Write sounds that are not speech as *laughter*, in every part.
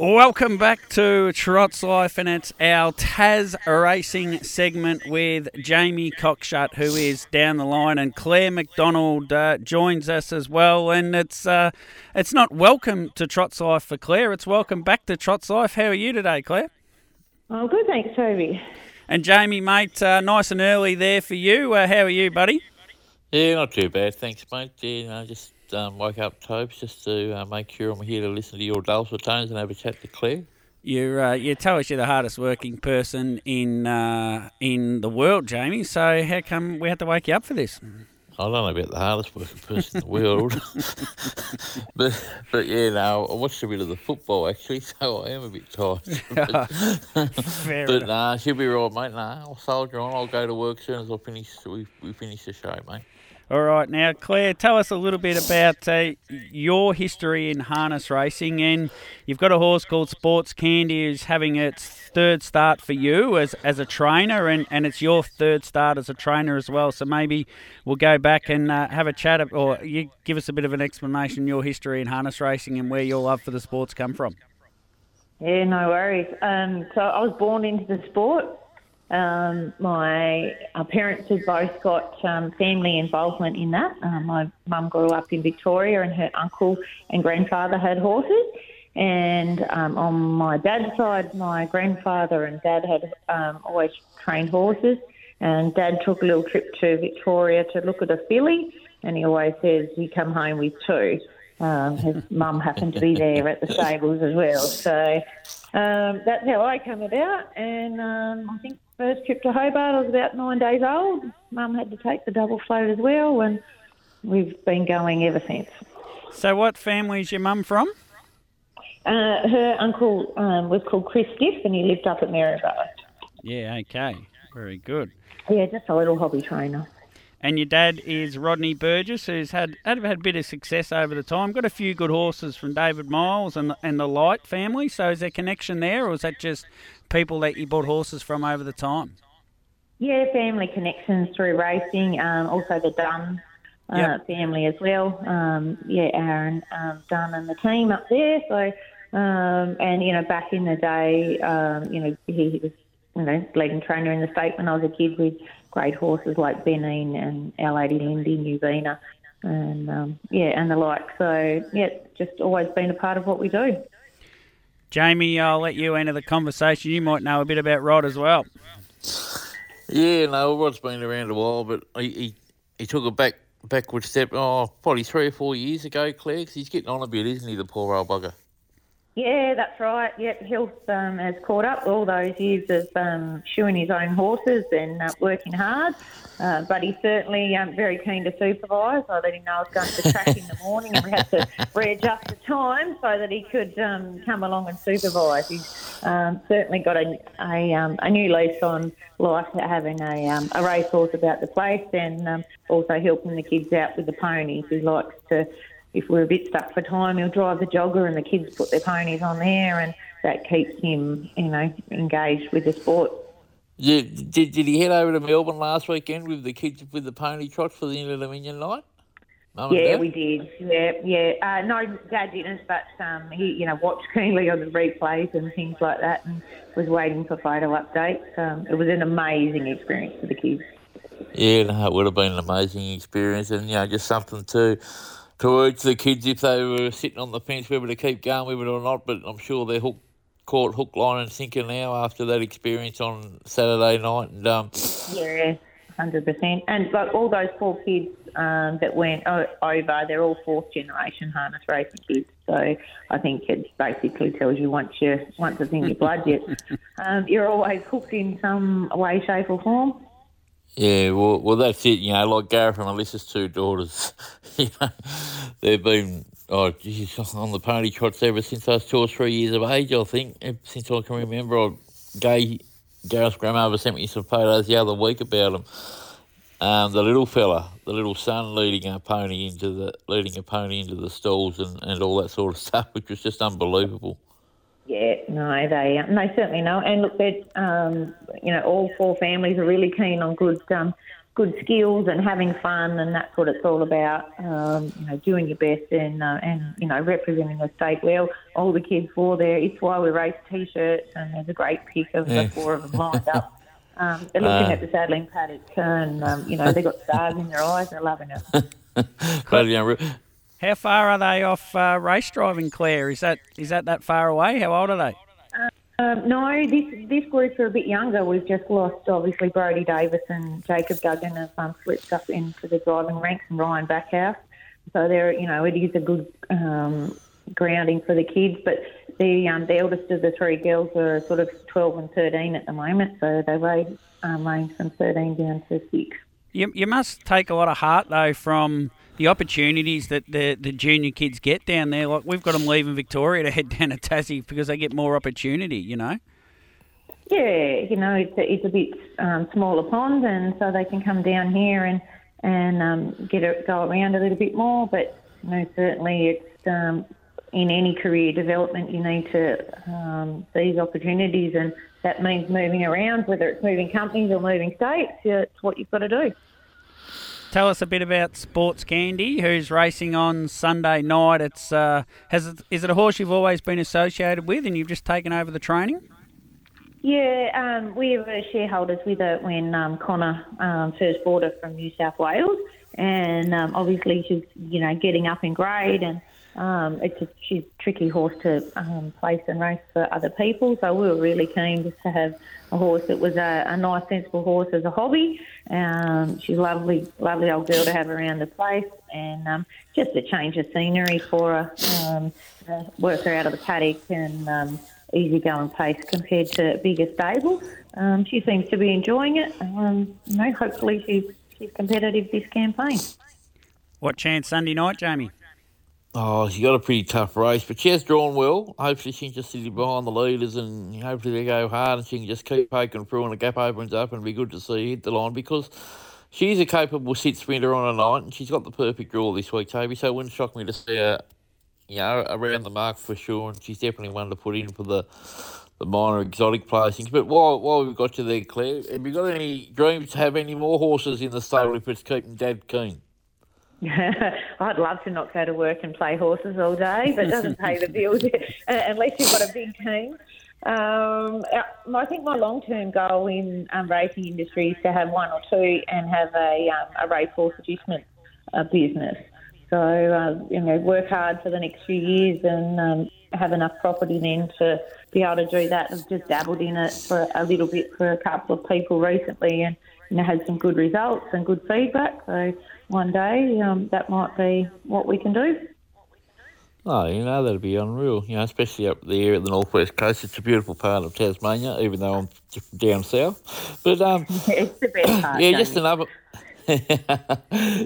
Welcome back to Trot's Life, and it's our Taz Racing segment with Jamie Cockshut, who is down the line, and Claire McDonald uh, joins us as well. And it's uh, it's not welcome to Trot's Life for Claire; it's welcome back to Trot's Life. How are you today, Claire? Oh, good, thanks, Toby. And Jamie, mate, uh, nice and early there for you. Uh, how are you, buddy? Yeah, not too bad, thanks, mate. Yeah, no, just um, woke up, Tobes, just to uh, make sure I'm here to listen to your dulcet tones and have a chat to Claire. You uh, you tell us you're the hardest working person in uh, in the world, Jamie. So how come we had to wake you up for this? I don't know about the hardest working person in the world, *laughs* but but yeah, no, I watched a bit of the football actually, *laughs* so I am a bit tired. *laughs* But enough. nah, she'll be right, mate. Nah, I'll soldier on. I'll go to work soon as I finish. We, we finish the show, mate. All right, now Claire, tell us a little bit about uh, your history in harness racing, and you've got a horse called Sports Candy who's having its third start for you as as a trainer, and, and it's your third start as a trainer as well. So maybe we'll go back and uh, have a chat, or you give us a bit of an explanation your history in harness racing and where your love for the sports come from. Yeah, no worries. Um, so I was born into the sport. Um, my parents have both got um, family involvement in that. Um, my mum grew up in Victoria, and her uncle and grandfather had horses. And um, on my dad's side, my grandfather and dad had um, always trained horses. And dad took a little trip to Victoria to look at a filly, and he always says he come home with two. Um, his *laughs* mum happened to be there at the stables as well. So um, that's how I come about. And um, I think first trip to Hobart, I was about nine days old. Mum had to take the double float as well, and we've been going ever since. So, what family is your mum from? Uh, her uncle um, was called Chris Stiff, and he lived up at Maryborough. Yeah, okay, very good. Yeah, just a little hobby trainer. And your dad is Rodney Burgess, who's had had, had a bit of success over the time. Got a few good horses from David Miles and and the Light family. So is there connection there, or is that just people that you bought horses from over the time? Yeah, family connections through racing. Um, also the Dunn uh, Yep. family as well. Um, yeah, Aaron um, Dunn and the team up there. So, um, and you know, back in the day, um, you know, he, he was you know leading trainer in the state when I was a kid with great horses like Benin and Our Lady Lindy, Nuvina, and um, yeah, and the like. So yeah, just always been a part of what we do. Jamie, I'll let you enter the conversation. You might know a bit about Rod as well. Yeah, no, Rod's been around a while, but he he, he took a back backward step. Oh, probably three or four years ago, Claire. 'cause he's getting on a bit, isn't he? The poor old bugger. Yeah, that's right. Yep, health um, has caught up all those years of um, shoeing his own horses and uh, working hard. Uh, but he's certainly um, very keen to supervise. I let him know I was going to the track in the morning and we had to *laughs* readjust the time so that he could um, come along and supervise. He's um, certainly got a, a, um, a new lease on life having a, um, a racehorse about the place and um, also helping the kids out with the ponies. He likes to if we're a bit stuck for time, he'll drive the jogger and the kids put their ponies on there, and that keeps him, you know, engaged with the sport. Yeah, did, did he head over to Melbourne last weekend with the kids with the pony trot for the Inter Dominion night? Mum Yeah, we did. Yeah, yeah. Uh, no, Dad didn't, but um, he, you know, watched *laughs* keenly on the replays and things like that, and was waiting for photo updates. Um, it was an amazing experience for the kids. Yeah, no, it would have been an amazing experience, and you know, just something to to urge the kids if they were sitting on the fence whether to keep going with it or not. But I'm sure they're hook, caught hook, line, and sinker now after that experience on Saturday night. And um, Yeah, hundred percent. And like all those four kids um, that went over, they're all fourth generation harness racing kids. So I think it basically tells you once you once it's in your blood, you, *laughs* um, you're always hooked in some way, shape, or form. Yeah, well, well, that's it. You know, like Gareth and Alyssa's two daughters, *laughs* you know, they've been oh, geez, on the pony trots ever since I was two or three years of age, I think. Since I can remember, I, Gay, Gareth's grandmother sent me some photos the other week about him. Um, the little fella, the little son leading a pony into the leading a pony into the stalls and, and all that sort of *laughs* stuff, which was just unbelievable. Yeah, no, they um, they certainly know. And look, they um, you know, all four families are really keen on good um, good skills and having fun, and that's what it's all about. Um, you know, doing your best and uh, and you know representing the state well. All the kids wore there. It's why we race t-shirts, and there's a great pic of Yeah. the four of them lined up. *laughs* Um, they're looking Uh. at the saddling paddock, and um, you know they've got stars in their eyes. They're loving it. *laughs* But, you know, How far are they off uh, race driving, Claire? Is that is that that far away? How old are they? Um, no, this this group are a bit younger. We've just lost, obviously, Brody Davis and Jacob Duggan have um, slipped up into the driving ranks and Ryan Backhouse. So they're, you know, it is a good um, grounding for the kids. But the um, the eldest of the three girls are sort of 12 and 13 at the moment. So they range, um, range from 13 down to 6. You, you must take a lot of heart though from the opportunities that the, the junior kids get down there. Like we've got them leaving Victoria to *laughs* head down to Tassie because they get more opportunity. You know. Yeah, you know, it's a, it's a bit um, smaller pond, and so they can come down here and and um, get a, go around a little bit more. But you know, certainly it's um, in any career development, you need to um, seize opportunities, and that means moving around, whether it's moving companies or moving states. It's what you've got to do. Tell us a bit about Sports Candy, who's racing on Sunday night. It's uh, has it, is it a horse you've always been associated with, and you've just taken over the training? Yeah, um, we were shareholders with it when um, Connor um, first bought her from New South Wales, and um, obviously she's you know getting up in grade, and um, it's a she's a tricky horse to um, place and race for other people. So we were really keen just to have a horse that was a, a nice, sensible horse as a hobby. Um, she's a lovely, lovely old girl to have around the place, and um, just a change of scenery for her. Um, work her out of the paddock and. Um, easy going pace compared to bigger stable. She seems to be enjoying it. Um, you know, hopefully she's competitive this campaign. What chance Sunday night, Jamie? Oh, she got a pretty tough race, but she has drawn well. Hopefully, she can just sit behind the leaders and hopefully they go hard and she can just keep poking through and the gap opens up and be good to see hit the line because she's a capable sit sprinter on a night and she's got the perfect draw this week, Toby. So it wouldn't shock me to see her, you know, around the mark for sure. And she's definitely one to put in for the the minor exotic placings. But while while we've got you there, Claire, have you got any dreams to have any more horses in the stable if it's keeping Dad keen? *laughs* I'd love to not go to work and play horses all day, but it doesn't pay the bills *laughs* unless you've got a big team. Um, I think my long-term goal in um, racing industry is to have one or two and have a, um, a racehorse agistment uh, business. So uh, you know, work hard for the next few years and um, have enough property then to be able to do that. I've just dabbled in it for a little bit for a couple of people recently, and you know, had some good results and good feedback. So one day um, that might be what we can do. Oh, you know, that'd be unreal, you know, especially up there at the northwest coast. It's a beautiful part of Tasmania, even though I'm down south. But, um, *laughs* It's the best part. yeah, just another. *laughs*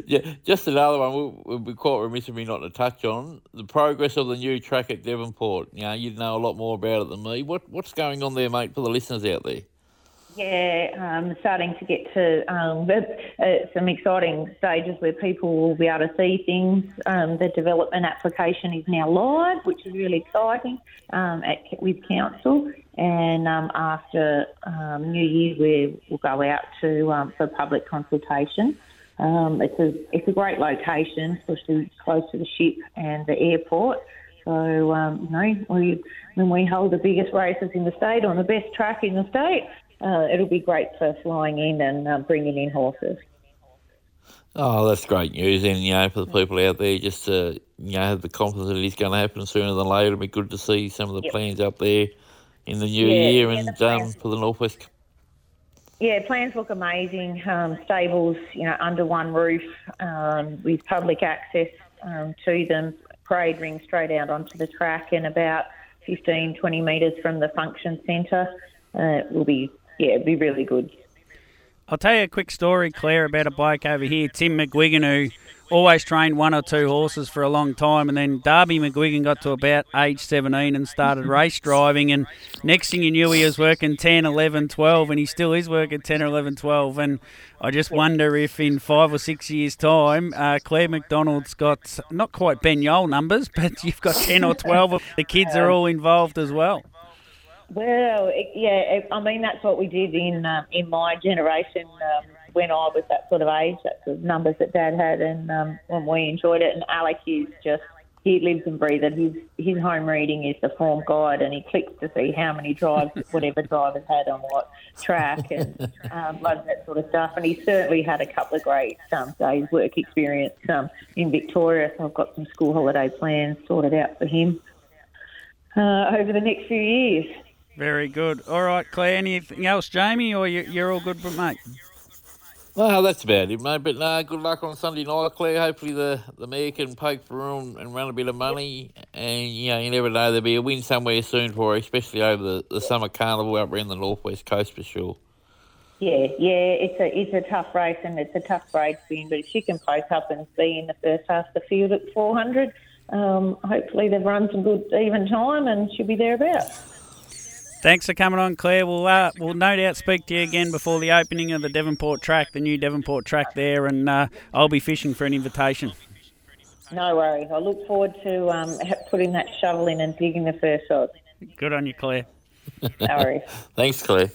yeah, just another one. We'll, we'll be quite remiss of me not to touch on the progress of the new track at Devonport. You know, you'd know a lot more about it than me. What what's going on there, mate, for the listeners out there? Yeah, um, starting to get to um, uh, some exciting stages where people will be able to see things. Um, the development application is now live, which is really exciting um, at, with council. And um, after um, New Year, we will go out to for public consultation. It's a it's a great location, especially close to the ship and the airport. So um, you know, we, when we hold the biggest races in the state on the best track in the state, uh, it'll be great for flying in and uh, bringing in horses. Oh, that's great news, and you know, for the people out there, just to you know, have the confidence that it is going to happen sooner than later. It'll be good to see some of the Yep. plans up there in the new Yeah, year yeah, and the um, for the northwest. Yeah, plans look amazing. Um, stables, you know, under one roof um, with public access um, to them. Parade ring straight out onto the track and about 15, 20 metres from the function centre. Uh, it will be, yeah, it'd be really good. I'll tell you a quick story, Claire, about a bike over here, Tim McGuigan, who always trained one or two horses for a long time, and then Darby McGuigan got to about age 17 and started race driving, and next thing you knew, he was working 10, 11, 12, and he still is working 10 or 11, 12, and I just wonder if in five or six years' time, uh, Claire McDonald's got not quite Ben Yole numbers, *laughs* but you've got 10 or 12. of the kids are all involved as well. Well, yeah, I mean that's what we did in um, in my generation um, when I was that sort of age. That's the numbers that Dad had, and um, when we enjoyed it. And Alec is just he lives and breathes it. His his home reading is the form guide, and he clicks to see how many drives *laughs* whatever driver's had on what track and *laughs* um, of that sort of stuff. And he certainly had a couple of great um, days work experience um, in Victoria. So I've got some school holiday plans sorted out for him uh, over the next few years. Very good. All right, Claire. Anything else, Jamie, or you, are all good, mate? No, that's about it, mate. But no, good luck on Sunday night, Claire. Hopefully the the mayor can poke through and run a bit of money. And you know, you never know, there'll be a win somewhere soon for her, especially over the, the summer carnival up around the northwest coast for sure. Yeah, yeah, it's a it's a tough race and it's a tough grade spin. But if she can poke up and be in the first half of the field at 400, um, hopefully they've run some good even time and she'll be thereabouts. Thanks for coming on, Claire. We'll uh, we'll no doubt speak to you again before the opening of the Devonport track, the new Devonport track there, and uh, I'll be fishing for an invitation. No worries. I look forward to um, *laughs* putting that shovel in and digging the first shot. Good on you, Claire. no worries. *laughs* Thanks, Claire.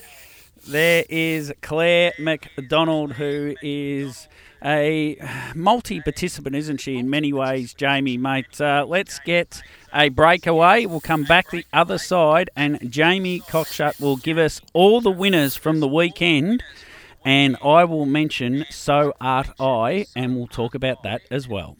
There is Claire McDonald, who is a multi participant, isn't she, in many ways, Jamie, mate? Uh, let's get a breakaway. We'll come back the other side, and Jamie Cockshut will give us all the winners from the weekend. And I will mention So Art I, and we'll talk about that as well.